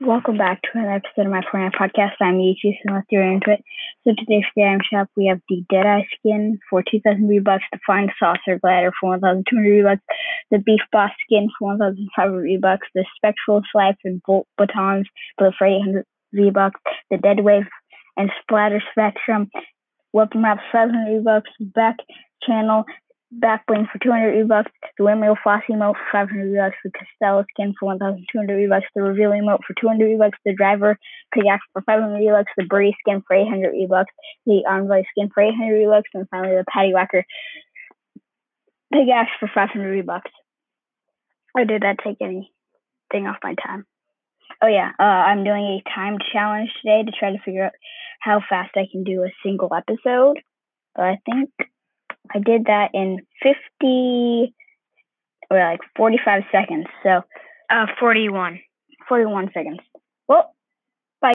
Welcome back to another episode of my Fortnite podcast. I'm Yichi, so let's get into it. So today today's item shop, we have the Deadeye skin for 2,000 V-Bucks, the Flying Saucer Glider for 1,200 V-Bucks, the Beef Boss skin for 1,500 V-Bucks, the Spectral Slides and Bolt Batons for 800 V-Bucks, the Dead Wave and Splatter Spectrum, Weapon Wrap 700 V-Bucks, Back Channel back bling for 200 V-Bucks, the windmill floss emote for 500 V-Bucks, the Costello skin for 1,200 V-Bucks, the reveal emote for 200 V-Bucks, the driver pickaxe for 500 V-Bucks, the Bree skin for 800 V-Bucks, the envoy skin for 800 V-Bucks, and finally the Patty Whacker pickaxe for 500 V-Bucks. Or did that take anything off my time? Oh yeah, uh, I'm doing a time challenge today to try to figure out how fast I can do a single episode. But I think I did that in 50 or like 45 seconds. So, uh, 41. 41 seconds. Well, bye.